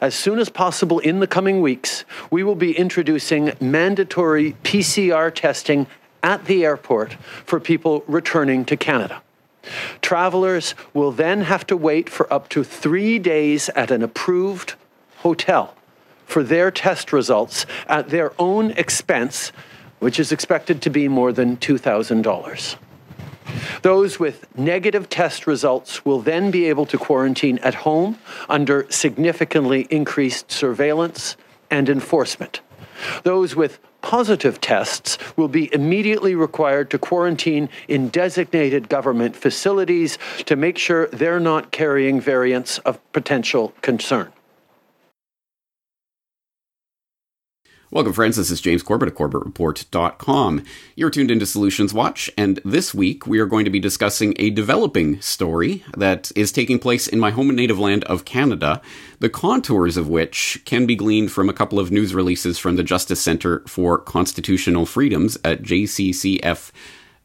as soon as possible in the coming weeks, we will be introducing mandatory PCR testing at the airport for people returning to Canada. Travelers will then have to wait for up to three days at an approved hotel for their test results at their own expense, which is expected to be more than $2,000. Those with negative test results will then be able to quarantine at home under significantly increased surveillance and enforcement. Those with positive tests will be immediately required to quarantine in designated government facilities to make sure they're not carrying variants of potential concern. Welcome, friends. This is James Corbett of CorbettReport.com. You're tuned into Solutions Watch, and this week we are going to be discussing a developing story that is taking place in my home and native land of Canada, the contours of which can be gleaned from a couple of news releases from the Justice Centre for Constitutional Freedoms at JCCF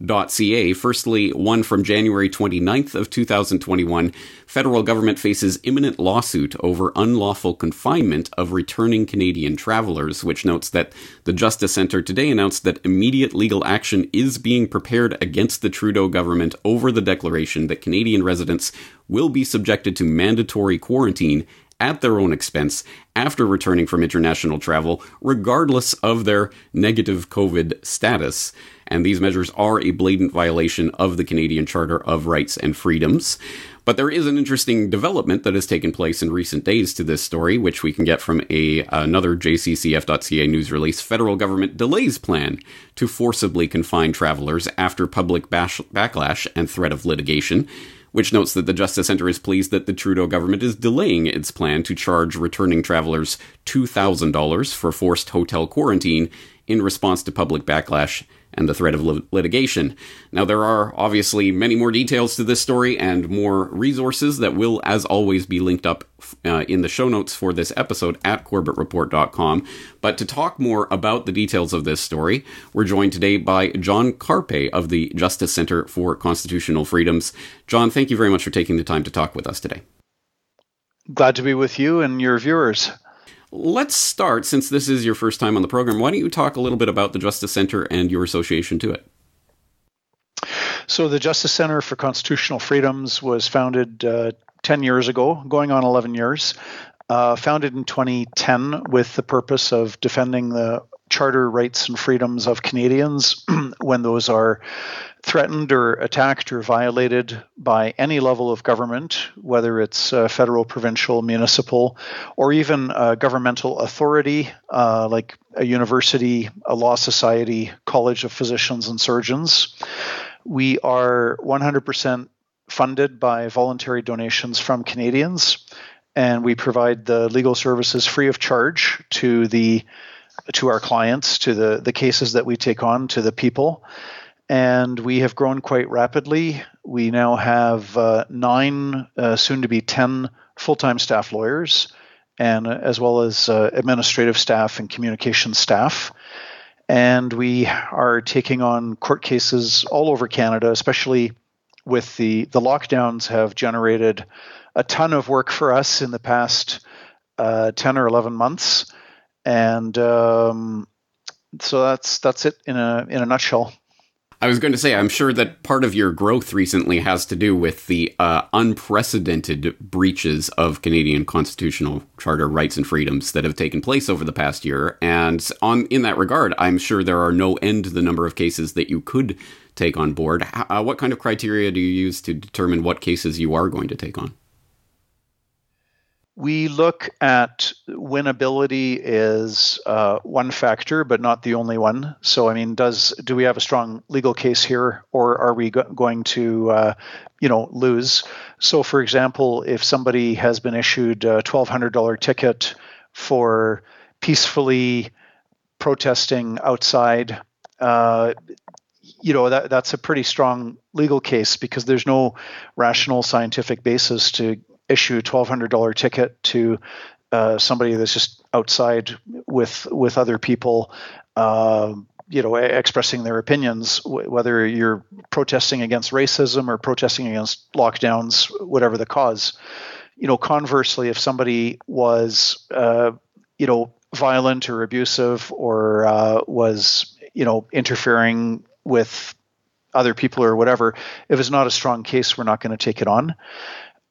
Ca. Firstly, one from January 29th of 2021. Federal government faces imminent lawsuit over unlawful confinement of returning Canadian travelers, which notes that the Justice Centre today announced that immediate legal action is being prepared against the Trudeau government over the declaration that Canadian residents will be subjected to mandatory quarantine at their own expense after returning from international travel, regardless of their negative COVID status and these measures are a blatant violation of the Canadian Charter of Rights and Freedoms. But there is an interesting development that has taken place in recent days to this story, which we can get from a another jccf.ca news release. Federal government delays plan to forcibly confine travelers after public bash- backlash and threat of litigation which notes that the Justice Center is pleased that the Trudeau government is delaying its plan to charge returning travelers $2,000 for forced hotel quarantine in response to public backlash and the threat of litigation. Now, there are obviously many more details to this story and more resources that will, as always, be linked up uh, in the show notes for this episode at CorbettReport.com. But to talk more about the details of this story, we're joined today by John Carpay of the Justice Center for Constitutional Freedoms. John, thank you very much for taking the time to talk with us today. Glad to be with you and your viewers. Let's start, since this is your first time on the program, why don't you talk a little bit about the Justice Center and your association to it? So, the Justice Center for Constitutional Freedoms was founded uh, 10 years ago, going on 11 years. Uh, founded in 2010 with the purpose of defending the charter rights and freedoms of Canadians when those are threatened or attacked or violated by any level of government, whether it's uh, federal, provincial, municipal, or even a governmental authority uh, like a university, a law society, college of physicians and surgeons. We are 100% funded by voluntary donations from Canadians, and we provide the legal services free of charge to the to our clients, to the, the cases that we take on, to the people. And we have grown quite rapidly. We now have uh, nine, uh, soon to be 10 full time staff lawyers, and uh, as well as uh, administrative staff and communication staff. And we are taking on court cases all over Canada, especially with the, the lockdowns have generated a ton of work for us in the past uh, 10 or 11 months and um, so that's that's it in a in a nutshell. I was going to say, I'm sure that part of your growth recently has to do with the uh, unprecedented breaches of Canadian constitutional charter rights and freedoms that have taken place over the past year. And on in that regard, I'm sure there are no end to the number of cases that you could take on board. Uh, what kind of criteria do you use to determine what cases you are going to take on? We look at winnability is uh, one factor, but not the only one. So, I mean, does do we have a strong legal case here, or are we go- going to, uh, you know, lose? So, for example, if somebody has been issued a twelve hundred dollar ticket for peacefully protesting outside, uh, you know that that's a pretty strong legal case because there's no rational scientific basis to issue a twelve hundred dollar ticket to uh, somebody that's just outside with with other people, uh, you know, expressing their opinions, whether you're protesting against racism or protesting against lockdowns, whatever the cause. you know, conversely, if somebody was, uh, you know, violent or abusive or uh, was, you know, interfering with other people or whatever, if it's not a strong case, we're not going to take it on.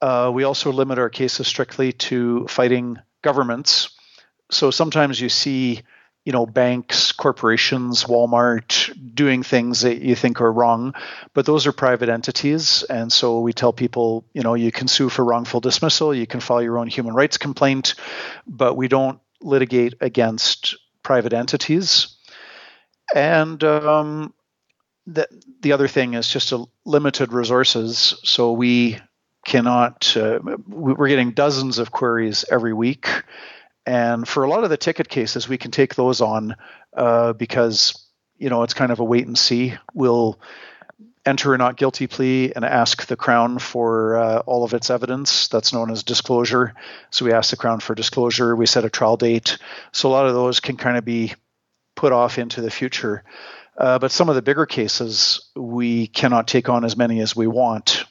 Uh, we also limit our cases strictly to fighting governments. So sometimes you see, you know, banks, corporations, Walmart doing things that you think are wrong, but those are private entities. And so we tell people, you know, you can sue for wrongful dismissal, you can file your own human rights complaint, but we don't litigate against private entities. And um, the, the other thing is just a limited resources. So we cannot, uh, we're getting dozens of queries every week. And for a lot of the ticket cases, we can take those on uh, because, you know, it's kind of a wait and see. We'll enter a not guilty plea and ask the Crown for uh, all of its evidence. That's known as disclosure. So we ask the Crown for disclosure. We set a trial date. So a lot of those can kind of be put off into the future. Uh, but some of the bigger cases, we cannot take on as many as we want.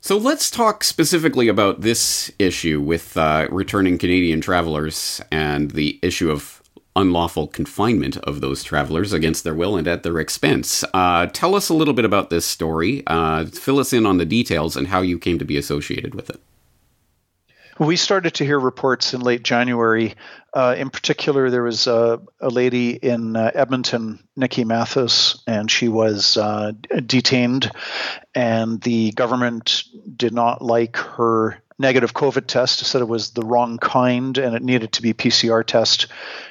So let's talk specifically about this issue with uh, returning Canadian travelers and the issue of unlawful confinement of those travelers against their will and at their expense. Uh, tell us a little bit about this story. Uh, fill us in on the details and how you came to be associated with it. We started to hear reports in late January. Uh, in particular, there was a, a lady in uh, Edmonton, Nikki Mathis, and she was uh, detained, and the government did not like her negative COVID test, said it was the wrong kind and it needed to be PCR test,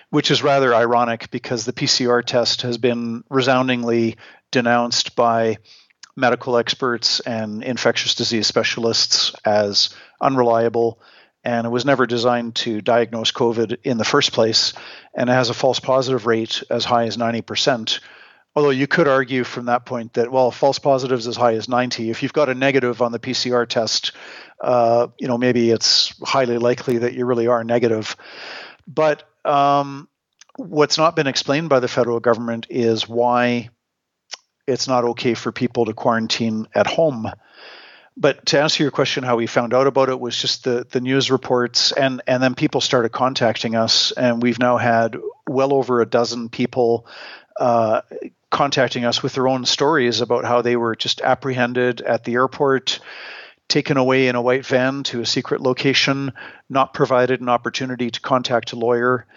which is rather ironic because the PCR test has been resoundingly denounced by medical experts and infectious disease specialists as unreliable and it was never designed to diagnose COVID in the first place, and it has a false positive rate as high as 90%. Although you could argue from that point that, well, false positives as high as 90. If you've got a negative on the PCR test, uh, you know, maybe it's highly likely that you really are negative. But um, what's not been explained by the federal government is why it's not okay for people to quarantine at home but to answer your question, how we found out about it was just the the news reports, and and then people started contacting us, and we've now had well over a dozen people uh, contacting us with their own stories about how they were just apprehended at the airport, taken away in a white van to a secret location, not provided an opportunity to contact a lawyer,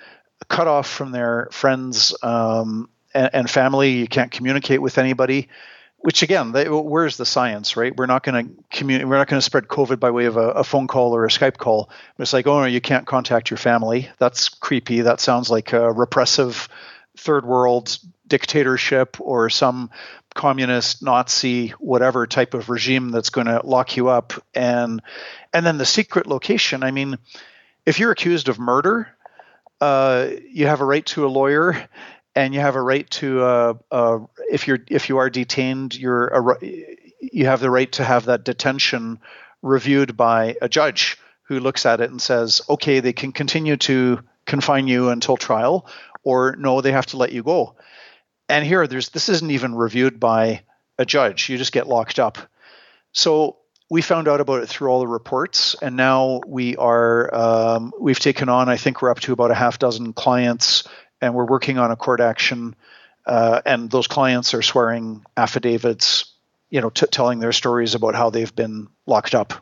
cut off from their friends um, and, and family. You can't communicate with anybody which again, they, where's the science, right? We're not going to communicate. We're not going to spread COVID by way of a, a, phone call or a Skype call. It's like, oh no, you can't contact your family. That's creepy. That sounds like a repressive third world dictatorship or some communist, Nazi, whatever type of regime that's going to lock you up. And and then the secret location. I mean, if you're accused of murder, uh, you have a right to a lawyer and you have a right to uh, uh, if you're if you are detained, you're a, you have the right to have that detention reviewed by a judge who looks at it and says, okay, they can continue to confine you until trial, or no, they have to let you go. And here, there's this isn't even reviewed by a judge; you just get locked up. So we found out about it through all the reports, and now we are um, we've taken on. I think we're up to about a half dozen clients and we're working on a court action. Uh, and those clients are swearing affidavits, you know, t- telling their stories about how they've been locked up.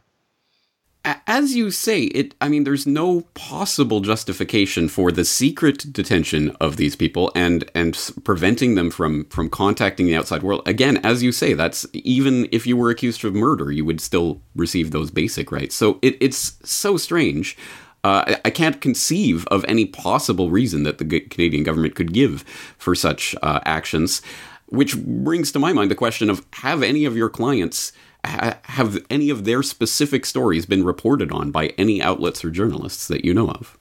As you say, it. I mean, there's no possible justification for the secret detention of these people and and preventing them from from contacting the outside world. Again, as you say, that's even if you were accused of murder, you would still receive those basic rights. So it, it's so strange. Uh, I can't conceive of any possible reason that the Canadian government could give for such uh, actions, which brings to my mind the question of have any of your clients ha- have any of their specific stories been reported on by any outlets or journalists that you know of?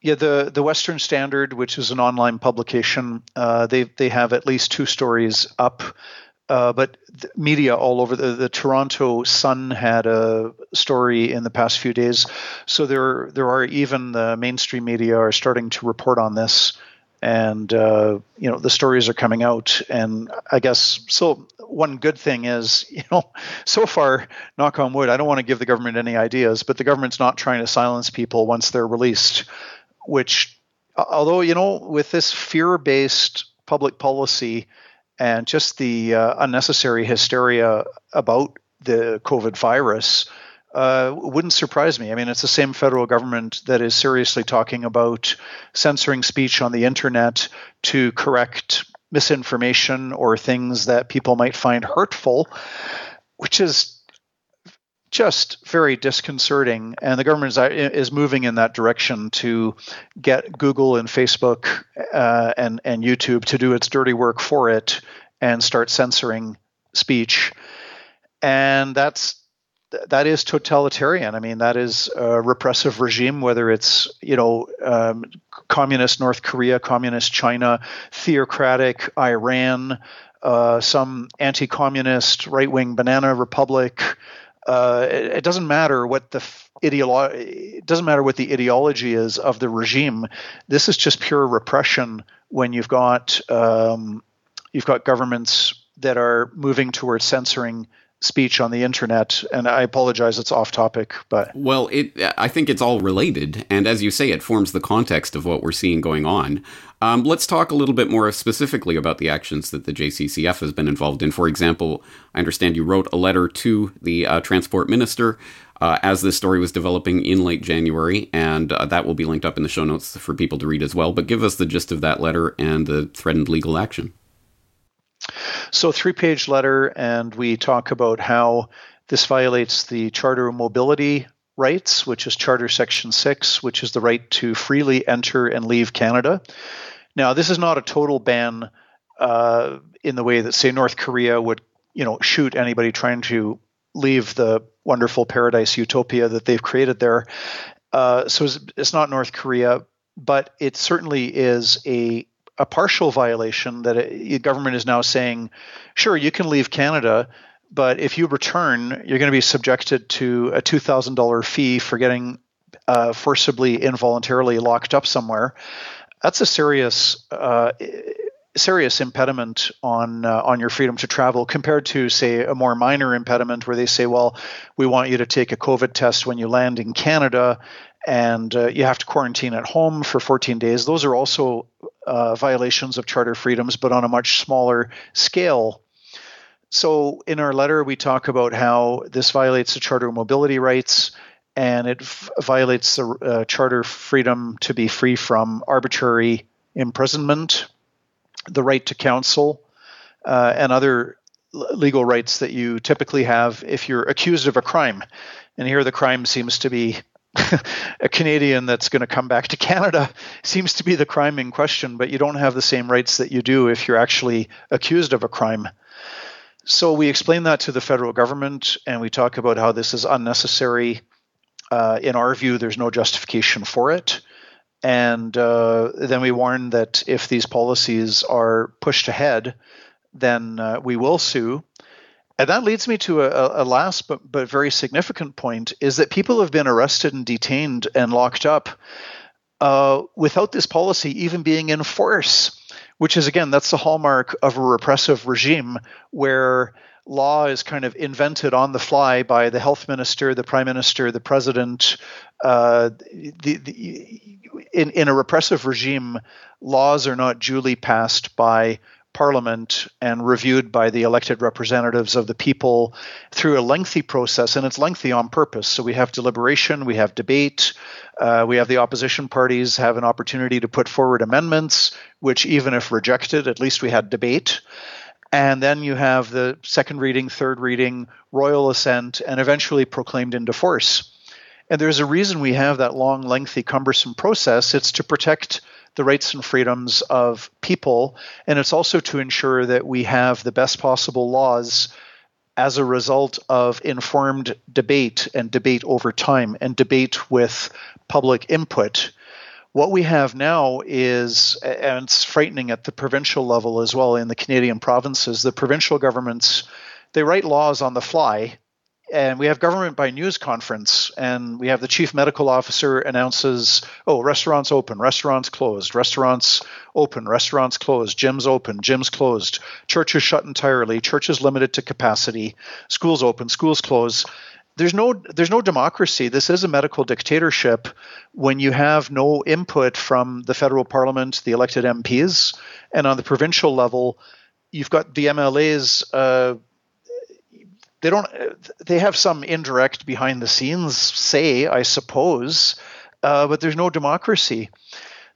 Yeah, the the Western Standard, which is an online publication, uh, they they have at least two stories up uh, but media all over the, the Toronto Sun had a story in the past few days. So there there are even the mainstream media are starting to report on this. and uh, you know the stories are coming out and i guess so one good thing is you know so far knock on wood i don't want to give the government any ideas but the government's not trying to silence people once they're released which although you know with this fear-based public policy and just the uh, unnecessary hysteria about the covid virus uh, wouldn't surprise me. I mean, it's the same federal government that is seriously talking about censoring speech on the internet to correct misinformation or things that people might find hurtful, which is just very disconcerting. And the government is, is moving in that direction to get Google and Facebook uh, and, and YouTube to do its dirty work for it and start censoring speech. And that's that is totalitarian. I mean, that is a repressive regime, whether it's you know um, communist North Korea, communist China, theocratic Iran, uh, some anti-communist right-wing banana republic. Uh, it, it, doesn't matter what the ideolo- it doesn't matter what the ideology is of the regime. This is just pure repression. When you've got um, you've got governments that are moving towards censoring speech on the internet and i apologize it's off topic but well it i think it's all related and as you say it forms the context of what we're seeing going on um, let's talk a little bit more specifically about the actions that the jccf has been involved in for example i understand you wrote a letter to the uh, transport minister uh, as this story was developing in late January, and uh, that will be linked up in the show notes for people to read as well. But give us the gist of that letter and the threatened legal action. So, three page letter, and we talk about how this violates the Charter of Mobility rights, which is Charter Section 6, which is the right to freely enter and leave Canada. Now, this is not a total ban uh, in the way that, say, North Korea would, you know, shoot anybody trying to leave the wonderful paradise utopia that they've created there. Uh, so it's, it's not North Korea, but it certainly is a a partial violation that the government is now saying, sure, you can leave Canada, but if you return, you're going to be subjected to a $2,000 fee for getting uh, forcibly, involuntarily locked up somewhere. That's a serious. Uh, serious impediment on uh, on your freedom to travel compared to say a more minor impediment where they say well we want you to take a covid test when you land in Canada and uh, you have to quarantine at home for 14 days. Those are also uh, violations of charter freedoms, but on a much smaller scale. So, in our letter, we talk about how this violates the charter mobility rights and it f- violates the uh, charter freedom to be free from arbitrary imprisonment, the right to counsel, uh, and other legal rights that you typically have if you're accused of a crime. And here the crime seems to be a Canadian that's going to come back to Canada seems to be the crime in question, but you don't have the same rights that you do if you're actually accused of a crime. So we explain that to the federal government and we talk about how this is unnecessary. Uh, in our view, there's no justification for it. And uh, then we warn that if these policies are pushed ahead, then uh, we will sue and that leads me to a, a, last but, but very significant point is that people have been arrested and detained and locked up uh, without this policy even being in force, which is, again, that's the hallmark of a repressive regime where law is kind of invented on the fly by the health minister, the prime minister, the president. Uh, the, the, in, in a repressive regime, laws are not duly passed by parliament and reviewed by the elected representatives of the people through a lengthy process, and it's lengthy on purpose. So we have deliberation, we have debate, uh, we have the opposition parties have an opportunity to put forward amendments, which even if rejected, at least we had debate. And then you have the second reading, third reading, royal assent, and eventually proclaimed into force. And there's a reason we have that long, lengthy, cumbersome process. It's to protect the rights and freedoms of people. And it's also to ensure that we have the best possible laws as a result of informed debate and debate over time and debate with public input. What we have now is, and it's frightening at the provincial level as well in the Canadian provinces, the provincial governments, they write laws on the fly and we have government by news conference, and we have the chief medical officer announces, "Oh, restaurants open, restaurants closed, restaurants open, restaurants closed, gyms open, gyms closed, churches shut entirely, churches limited to capacity, schools open, schools closed." There's no there's no democracy. This is a medical dictatorship when you have no input from the federal parliament, the elected MPs, and on the provincial level, you've got the MLAs. Uh, they don't they have some indirect behind the scenes say i suppose uh, but there's no democracy.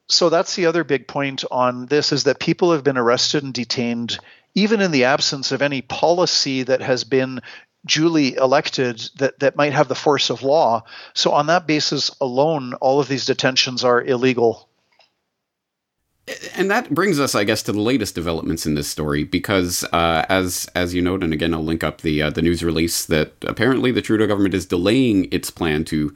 So that's the other big point on this is that people have been arrested and detained even in the absence of any policy that has been duly elected that, that might have the force of law. So on that basis alone all of these detentions are illegal and that brings us, I guess, to the latest developments in this story, because uh, as as you note, and again, I'll link up the uh, the news release that apparently the Trudeau government is delaying its plan to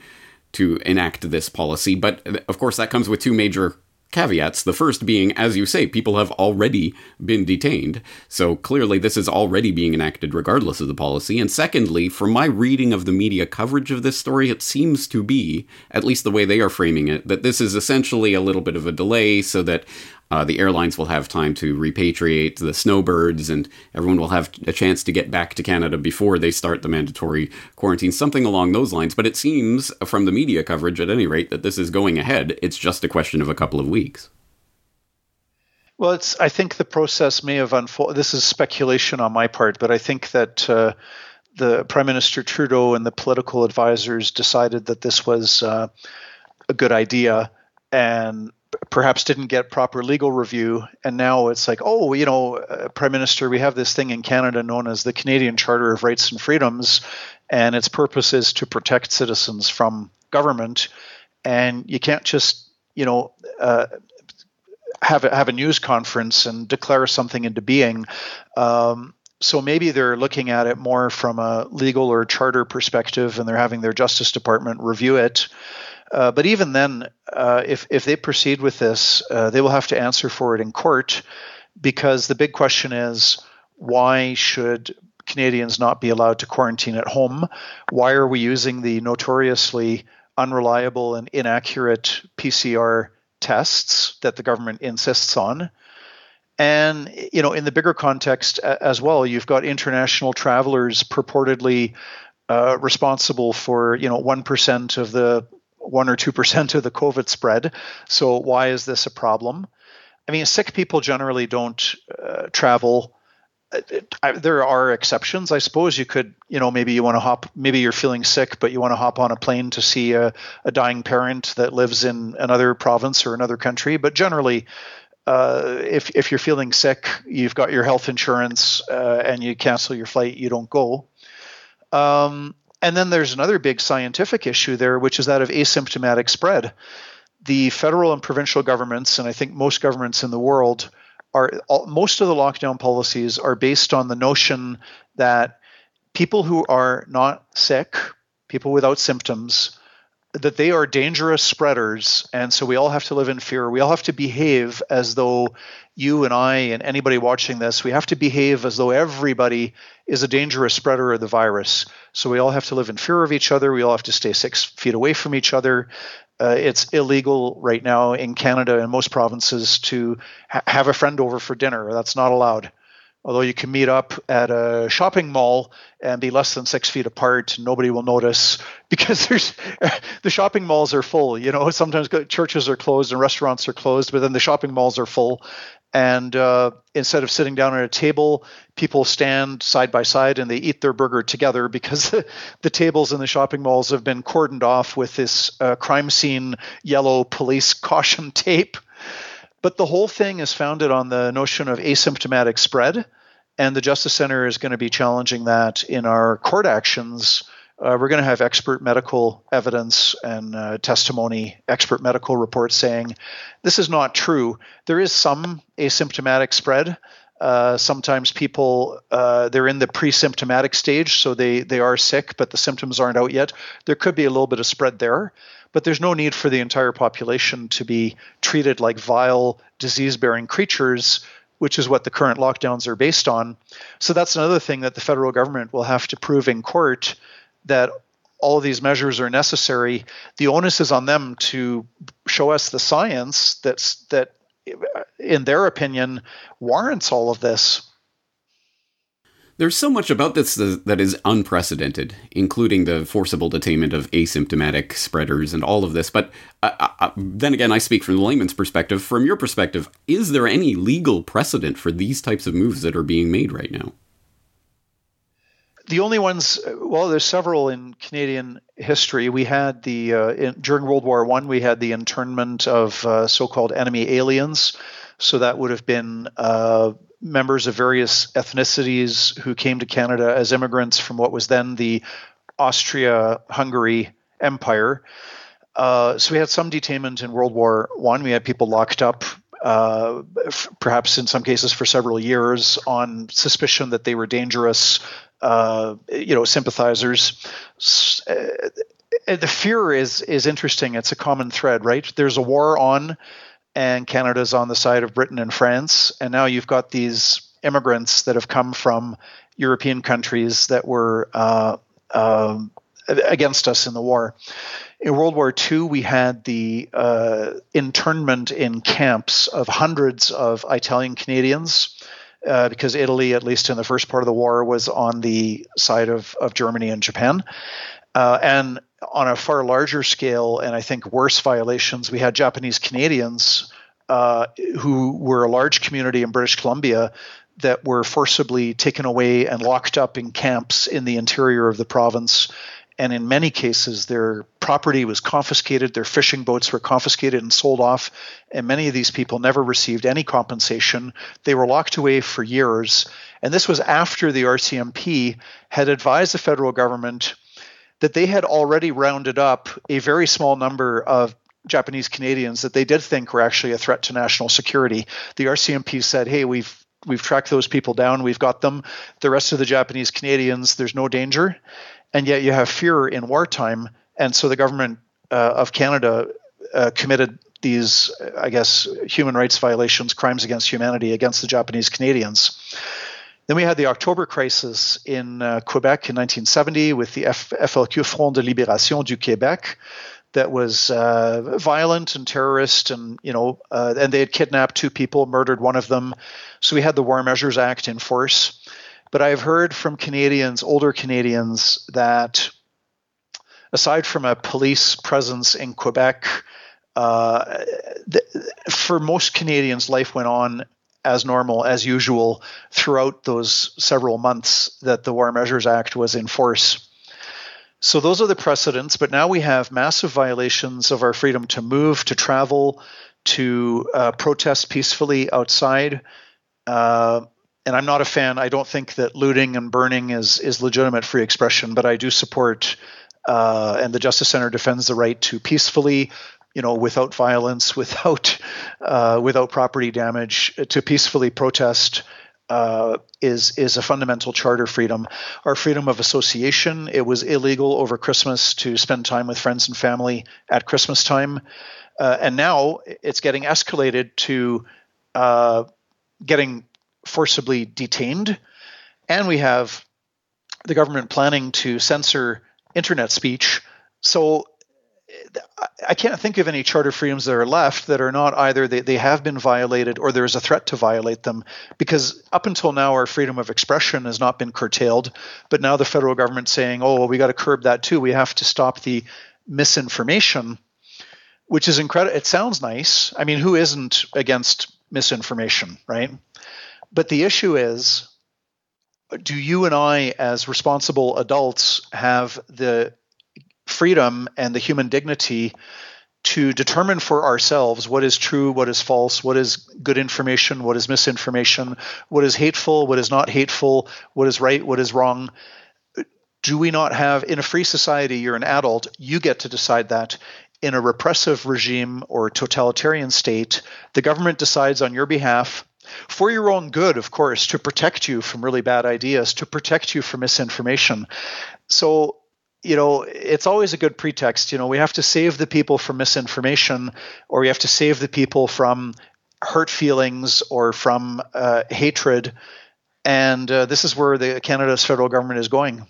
to enact this policy. But of course, that comes with two major caveats. The first being, as you say, people have already been detained. So clearly, this is already being enacted regardless of the policy. And secondly, from my reading of the media coverage of this story, it seems to be, at least the way they are framing it, that this is essentially a little bit of a delay so that uh, the airlines will have time to repatriate the snowbirds, and everyone will have a chance to get back to Canada before they start the mandatory quarantine, something along those lines. But it seems, from the media coverage at any rate, that this is going ahead. It's just a question of a couple of weeks. Well, it's. I think the process may have unfolded. This is speculation on my part, but I think that uh, the Prime Minister Trudeau and the political advisors decided that this was uh, a good idea, and perhaps didn't get proper legal review and now it's like oh you know uh, prime minister we have this thing in canada known as the canadian charter of rights and freedoms and its purpose is to protect citizens from government. And you can't just you know uh, have a, have a news conference and declare something into being. Um, so maybe they're looking at it more from a legal or charter perspective and they're having their justice department review it uh, but even then, uh, if if they proceed with this, uh, they will have to answer for it in court, because the big question is why should Canadians not be allowed to quarantine at home? Why are we using the notoriously unreliable and inaccurate PCR tests that the government insists on? And you know, in the bigger context as well, you've got international travelers purportedly uh, responsible for you know one percent of the one or two percent of the COVID spread. So why is this a problem? I mean, sick people generally don't uh, travel. It, I, there are exceptions, I suppose. You could, you know, maybe you want to hop. Maybe you're feeling sick, but you want to hop on a plane to see a, a dying parent that lives in another province or another country. But generally, uh, if if you're feeling sick, you've got your health insurance, uh, and you cancel your flight, you don't go. Um, and then there's another big scientific issue there, which is that of asymptomatic spread. The federal and provincial governments, and I think most governments in the world, are all, most of the lockdown policies are based on the notion that people who are not sick, people without symptoms, that they are dangerous spreaders, and so we all have to live in fear. We all have to behave as though you and I and anybody watching this, we have to behave as though everybody is a dangerous spreader of the virus. So we all have to live in fear of each other. We all have to stay six feet away from each other. Uh, it's illegal right now in Canada and most provinces to ha- have a friend over for dinner. That's not allowed. Although you can meet up at a shopping mall and be less than six feet apart, nobody will notice because there's the shopping malls are full. You know, sometimes churches are closed and restaurants are closed, but then the shopping malls are full, and uh, instead of sitting down at a table, people stand side by side and they eat their burger together because the, tables in the shopping malls have been cordoned off with this uh, crime scene yellow police caution tape. But the whole thing is founded on the notion of asymptomatic spread, and the Justice Center is going to be challenging that in our court actions uh, we're going to have expert medical evidence and uh, testimony, expert medical reports saying this is not true. There is some asymptomatic spread. Uh, sometimes people uh, they're in the pre-symptomatic stage, so they they are sick, but the symptoms aren't out yet. There could be a little bit of spread there, but there's no need for the entire population to be treated like vile, disease-bearing creatures which is what the current lockdowns are based on. So that's another thing that the federal government will have to prove in court that all of these measures are necessary. The onus is on them to show us the science that's that, in their opinion, warrants all of this. There's so much about this that is unprecedented, including the forcible detainment of asymptomatic spreaders and all of this. But uh, uh, then again, I speak from the layman's perspective. From your perspective, is there any legal precedent for these types of moves that are being made right now? the only ones, well, there's several in Canadian history. We had the uh, in, during World War One, we had the internment of uh, so-called enemy aliens. So that would have been uh, members of various ethnicities who came to Canada as immigrants from what was then the Austria-Hungary Empire. Uh, so we had some detainment in World War One. We had people locked up uh, f- perhaps in some cases for several years on suspicion that they were dangerous uh, you know, sympathizers. Uh, the fear is is interesting. It's a common thread, right? There's a war on, and Canada's on the side of Britain and France, and now you've got these immigrants that have come from European countries that were uh, uh, against us in the war. In World War II, we had the uh, internment in camps of hundreds of Italian Canadians uh, because Italy, at least in the first part of the war, was on the side of, of Germany and Japan. Uh, and on a far larger scale, and I think worse violations, we had Japanese Canadians uh, who were a large community in British Columbia that were forcibly taken away and locked up in camps in the interior of the province. And in many cases their property was confiscated their fishing boats were confiscated and sold off and many of these people never received any compensation. They were locked away for years. And this was after the RCMP had advised the federal government that they had already rounded up a very small number of Japanese Canadians that they did think were actually a threat to national security. The RCMP said, "Hey, we've we've tracked those people down. We've got them. The rest of the Japanese Canadians, there's no danger." and yet you have fear in wartime. And so the government uh, of Canada uh, committed these, I guess, human rights violations, crimes against humanity against the Japanese Canadians. Then we had the October crisis in uh, Quebec in 1970 with the F- FLQ Front de Libération du Québec that was uh, violent and terrorist, and you know, uh, and they had kidnapped two people, murdered one of them. So we had the War Measures Act in force. But I've heard from Canadians, older Canadians, that aside from a police presence in Quebec, uh, for most Canadians, life went on as normal, as usual, throughout those several months that the War Measures Act was in force. So those are the precedents, but now we have massive violations of our freedom to move, to travel, to uh, protest peacefully outside. Uh, and I'm not a fan. I don't think that looting and burning is is legitimate free expression, but I do support. Uh, and the Justice Center defends the right to peacefully, you know, without violence, without uh, without property damage, to peacefully protest. Uh, is is a fundamental charter freedom. Our freedom of association. It was illegal over Christmas to spend time with friends and family at Christmas time, uh, and now it's getting escalated to uh, getting forcibly detained, and we have the government planning to censor internet speech. So I can't think of any charter freedoms that are left that are not either they, they have been violated or there is a threat to violate them. Because up until now, our freedom of expression has not been curtailed. But now the federal government saying, oh, well, we got to curb that too. We have to stop the misinformation, which is incredible. It sounds nice. I mean, who isn't against misinformation, right? But the issue is do you and I, as responsible adults, have the freedom and the human dignity to determine for ourselves what is true, what is false, what is good information, what is misinformation, what is hateful, what is not hateful, what is right, what is wrong? Do we not have, in a free society, you're an adult, you get to decide that. In a repressive regime or totalitarian state, the government decides on your behalf for your own good, of course, to protect you from really bad ideas, to protect you from misinformation. So, you know, it's always a good pretext. You know, we have to save the people from misinformation, or we have to save the people from hurt feelings or from uh, hatred. And uh, this is where the Canada's federal government is going.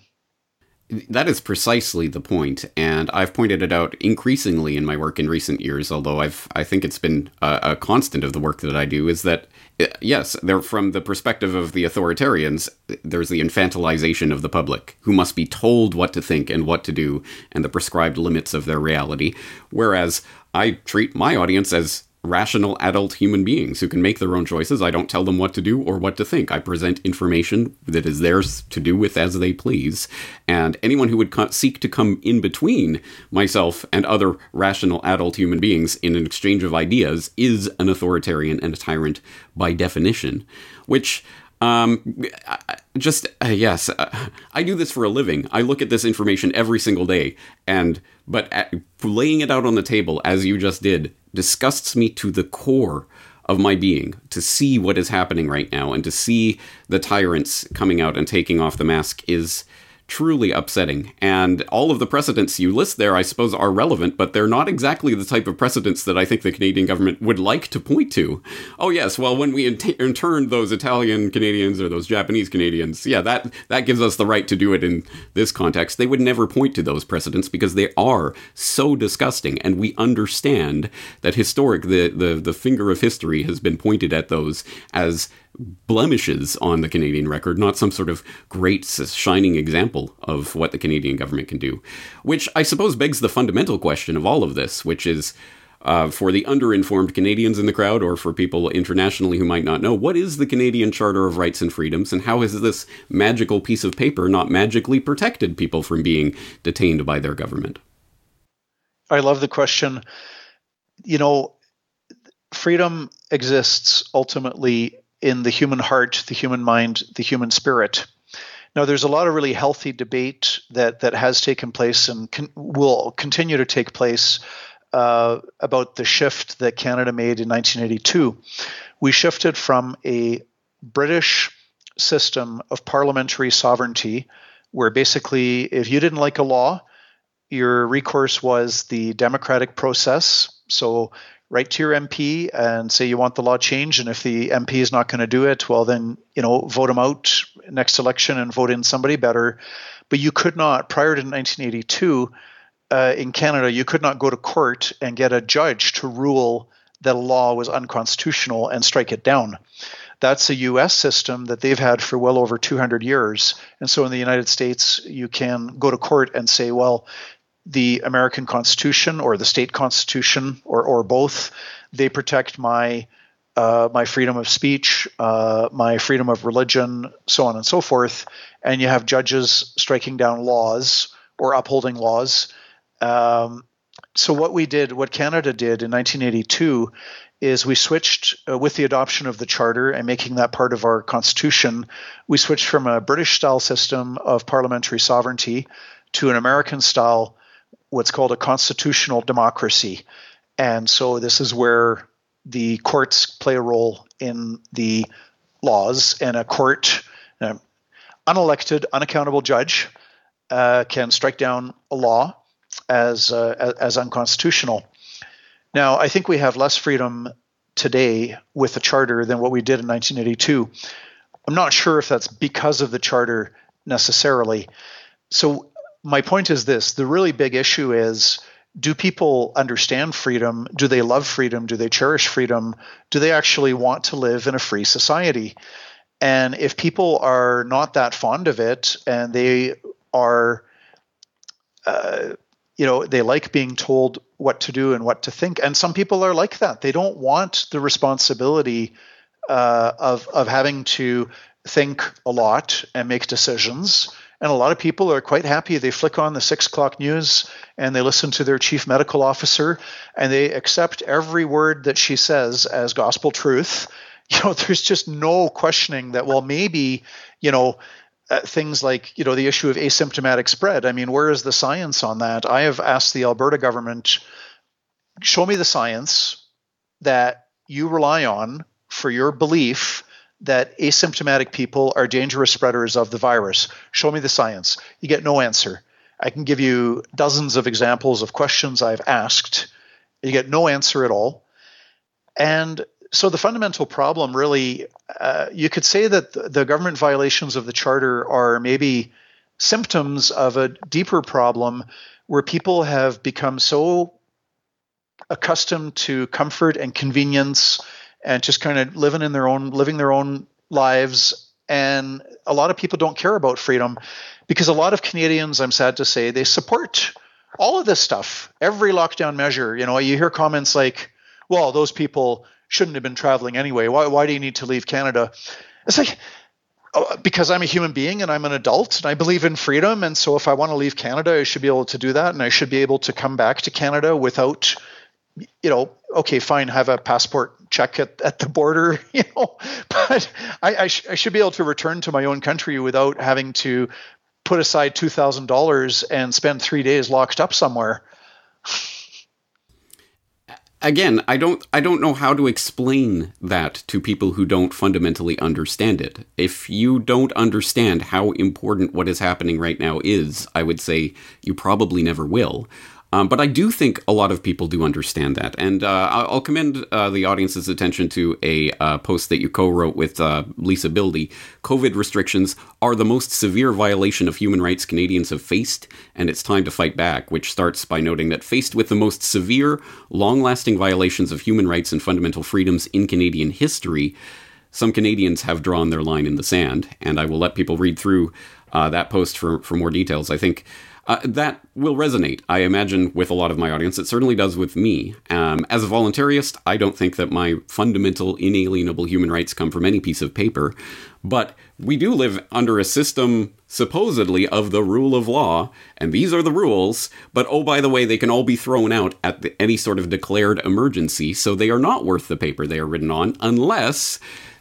That is precisely the point, and I've pointed it out increasingly in my work in recent years. Although I've, I think it's been a, a constant of the work that I do is that uh, yes, there from the perspective of the authoritarians, there's the infantilization of the public, who must be told what to think and what to do, and the prescribed limits of their reality. Whereas I treat my audience as rational adult human beings who can make their own choices. I don't tell them what to do or what to think. I present information that is theirs to do with as they please. And anyone who would co- seek to come in between myself and other rational adult human beings in an exchange of ideas is an authoritarian and a tyrant by definition, which um, just uh, yes, uh, I do this for a living. I look at this information every single day, and but at, laying it out on the table as you just did disgusts me to the core of my being to see what is happening right now and to see the tyrants coming out and taking off the mask is truly upsetting. And all of the precedents you list there, I suppose, are relevant, but they're not exactly the type of precedents that I think the Canadian government would like to point to. Oh yes, well, when we interned those Italian Canadians or those Japanese Canadians, yeah, that that gives us the right to do it in this context. They would never point to those precedents because they are so disgusting, and we understand that historic the the the finger of history has been pointed at those as blemishes on the Canadian record, not some sort of great shining example of what the Canadian government can do. Which I suppose begs the fundamental question of all of this, which is uh, for the underinformed Canadians in the crowd or for people internationally who might not know, what is the Canadian Charter of Rights and Freedoms and how has this magical piece of paper not magically protected people from being detained by their government? I love the question. You know, freedom exists ultimately in the human heart, the human mind, the human spirit. Now, there's a lot of really healthy debate that that has taken place and will continue to take place uh, about the shift that Canada made in 1982. We shifted from a British system of parliamentary sovereignty, where basically, if you didn't like a law, your recourse was the democratic process. So write to your MP and say you want the law changed, and if the MP is not going to do it, well then you know vote them out next election and vote in somebody better. But you could not prior to 1982 uh, in Canada, you could not go to court and get a judge to rule that a law was unconstitutional and strike it down. That's a US system that they've had for well over 200 years. And so in the United States, you can go to court and say, well, the American Constitution or the state constitution or, or both. They protect my uh, my freedom of speech, uh, my freedom of religion, so on and so forth. And you have judges striking down laws or upholding laws. Um, so what we did, what Canada did in 1982, is we switched uh, with the adoption of the charter and making that part of our constitution. We switched from a British style system of parliamentary sovereignty to an American style what's called a constitutional democracy. And so this is where the courts play a role in the laws, and a court, an unelected, unaccountable judge, uh, can strike down a law as uh, as unconstitutional. Now, I think we have less freedom today with the charter than what we did in 1982. I'm not sure if that's because of the charter necessarily. So my point is this the really big issue is do people understand freedom? Do they love freedom? Do they cherish freedom? Do they actually want to live in a free society? And if people are not that fond of it and they are, uh, you know, they like being told what to do and what to think, and some people are like that. They don't want the responsibility uh, of of having to think a lot and make decisions and a lot of people are quite happy. They flick on the six o'clock news and they listen to their chief medical officer and they accept every word that she says as gospel truth. You know, there's just no questioning that, well, maybe, you know, uh, things like you know the issue of asymptomatic spread. I mean, where is the science on that? I have asked the Alberta government, show me the science that you rely on for your belief that asymptomatic people are dangerous spreaders of the virus. Show me the science. You get no answer. I can give you dozens of examples of questions I've asked. You get no answer at all. And so the fundamental problem really, uh, you could say that the government violations of the charter are maybe symptoms of a deeper problem where people have become so accustomed to comfort and convenience and just kind of living in their own living their own lives. And a lot of people don't care about freedom because a lot of Canadians I'm sad to say they support all of this stuff every lockdown measure. You know you hear comments like well those people shouldn't have been traveling anyway. Why why do you need to leave Canada? It's like oh, because I'm a human being and I'm an adult and I believe in freedom. And so if I want to leave Canada I should be able to do that. And I should be able to come back to Canada without you know, okay, fine, have a passport check at, at the border, you know, but I, I, sh- I should be able to return to my own country without having to put aside $2,000 and spend three days locked up somewhere. Again, I don't I don't know how to explain that to people who don't fundamentally understand it. If you don't understand how important what is happening right now is, I would say you probably never will. Um, but I do think a lot of people do understand that. And uh, I'll commend uh, the audience's attention to a uh, post that you co wrote with uh, Lisa Bildy. COVID restrictions are the most severe violation of human rights Canadians have faced, and it's time to fight back, which starts by noting that faced with the most severe, long lasting violations of human rights and fundamental freedoms in Canadian history, some Canadians have drawn their line in the sand. And I will let people read through uh, that post for, for more details. I think. Uh, that will resonate, I imagine, with a lot of my audience. It certainly does with me. Um, as a voluntarist, I don't think that my fundamental, inalienable human rights come from any piece of paper, but we do live under a system, supposedly, of the rule of law, and these are the rules, but oh, by the way, they can all be thrown out at the, any sort of declared emergency, so they are not worth the paper they are written on unless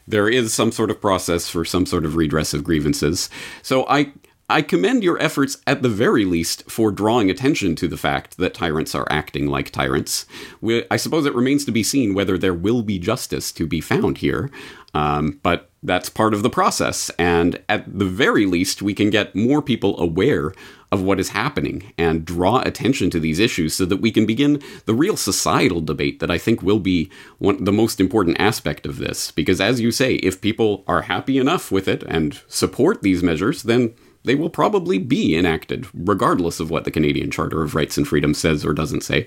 there is some sort of process for some sort of redress of grievances. So I I commend your efforts at the very least for drawing attention to the fact that tyrants are acting like tyrants. We, I suppose it remains to be seen whether there will be justice to be found here, um, but that's part of the process. And at the very least, we can get more people aware of what is happening and draw attention to these issues so that we can begin the real societal debate that I think will be one, the most important aspect of this. Because as you say, if people are happy enough with it and support these measures, then they will probably be enacted, regardless of what the Canadian Charter of Rights and Freedoms says or doesn't say.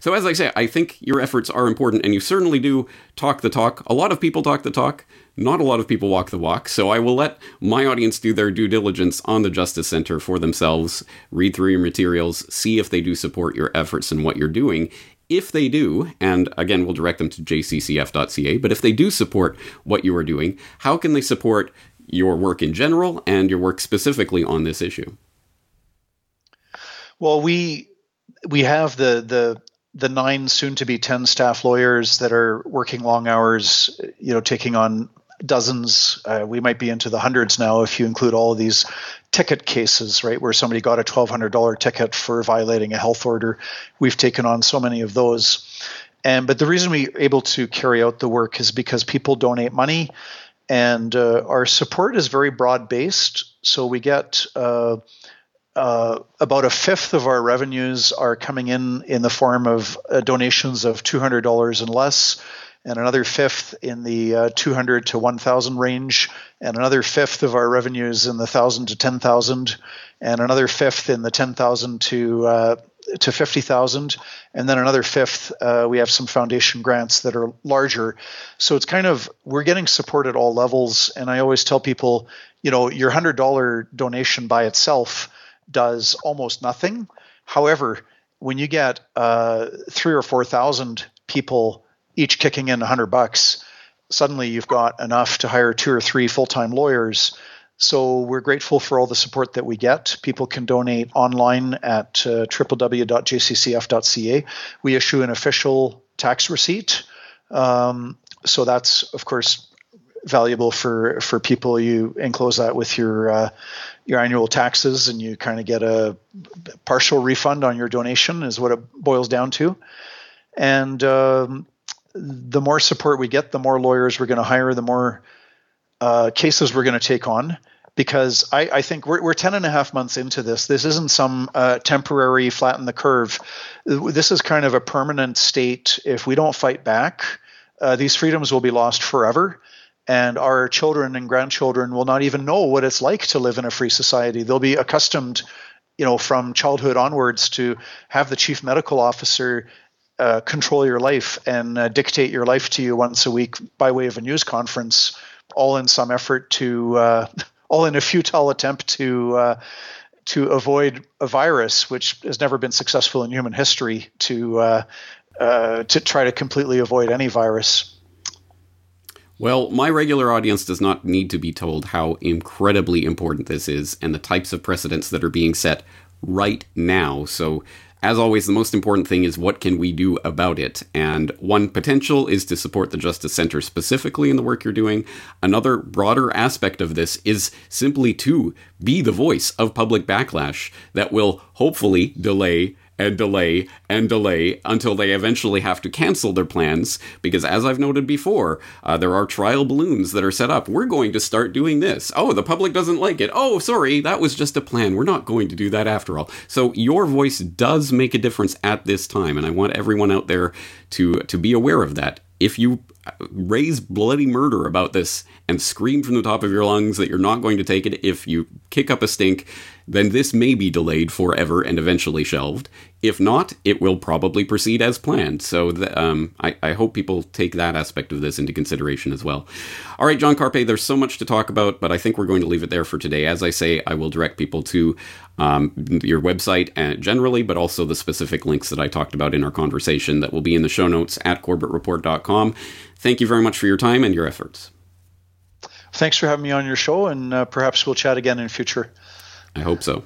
So, as I say, I think your efforts are important, and you certainly do talk the talk. A lot of people talk the talk, not a lot of people walk the walk. So, I will let my audience do their due diligence on the Justice Center for themselves, read through your materials, see if they do support your efforts and what you're doing. If they do, and again, we'll direct them to jccf.ca, but if they do support what you are doing, how can they support your work in general and your work specifically on this issue? Well, we we have the the the nine soon to be 10 staff lawyers that are working long hours, you know, taking on dozens. Uh, we might be into the hundreds now if you include all of these ticket cases, right, where somebody got a $1,200 ticket for violating a health order. We've taken on so many of those. And but the reason we're able to carry out the work is because people donate money and uh, our support is very broad based. So we get uh, uh, about a fifth of our revenues are coming in in the form of uh, donations of two hundred dollars and less, and another fifth in the uh, two hundred to one thousand range, and another fifth of our revenues in the thousand to ten thousand, and another fifth in the ten thousand to uh, to 50,000 and then another fifth uh, we have some foundation grants that are larger. So it's kind of we're getting support at all levels and I always tell people you know your $100 donation by itself does almost nothing. However when you get uh, 3 or 4,000 people each kicking in a 100 bucks suddenly you've got enough to hire two or three full-time lawyers so we're grateful for all the support that we get. People can donate online at uh, www.jccf.ca. We issue an official tax receipt. Um, so that's, of course, valuable for, for people. You enclose that with your uh, your annual taxes, and you kind of get a partial refund on your donation. Is what it boils down to. And um, the more support we get, the more lawyers we're going to hire, the more uh, cases we're going to take on because I, I, think we're, we're 10 and a half months into this. This isn't some uh, temporary flatten the curve. This is kind of a permanent state. If we don't fight back, uh, these freedoms will be lost forever. and our children and grandchildren will not even know what it's like to live in a free society. They'll be accustomed, you know, from childhood onwards to have the chief medical officer uh, control your life and uh, dictate your life to you once a week by way of a news conference, all in some effort to, uh, all in a futile attempt to uh, to avoid a virus, which has never been successful in human history, to uh, uh, to try to completely avoid any virus. Well, my regular audience does not need to be told how incredibly important this is and the types of precedents that are being set right now. So as always, the most important thing is what can we do about it? And one potential is to support the Justice Center specifically in the work you're doing. Another broader aspect of this is simply to be the voice of public backlash that will hopefully delay and delay and delay until they eventually have to cancel their plans. Because, as I've noted before, uh, there are trial balloons that are set up. We're going to start doing this. Oh, the public doesn't like it. Oh, sorry, that was just a plan. We're not going to do that after all. So, your voice does make a difference at this time. And I want everyone out there to, to be aware of that. If you raise bloody murder about this and scream from the top of your lungs that you're not going to take it if you kick up a stink, then this may be delayed forever and eventually shelved. If not, it will probably proceed as planned. So the, um, I, I, hope people take that aspect of this into consideration as well. All right, John Carpay, there's so much to talk about, but I think we're going to leave it there for today. As I say, I will direct people to um, your website uh, generally, but also the specific links that I talked about in our conversation that will be in the show notes at corbettreport.com. Thank you very much for your time and your efforts. Thanks for having me on your show, and uh, perhaps we'll chat again in future. I hope so.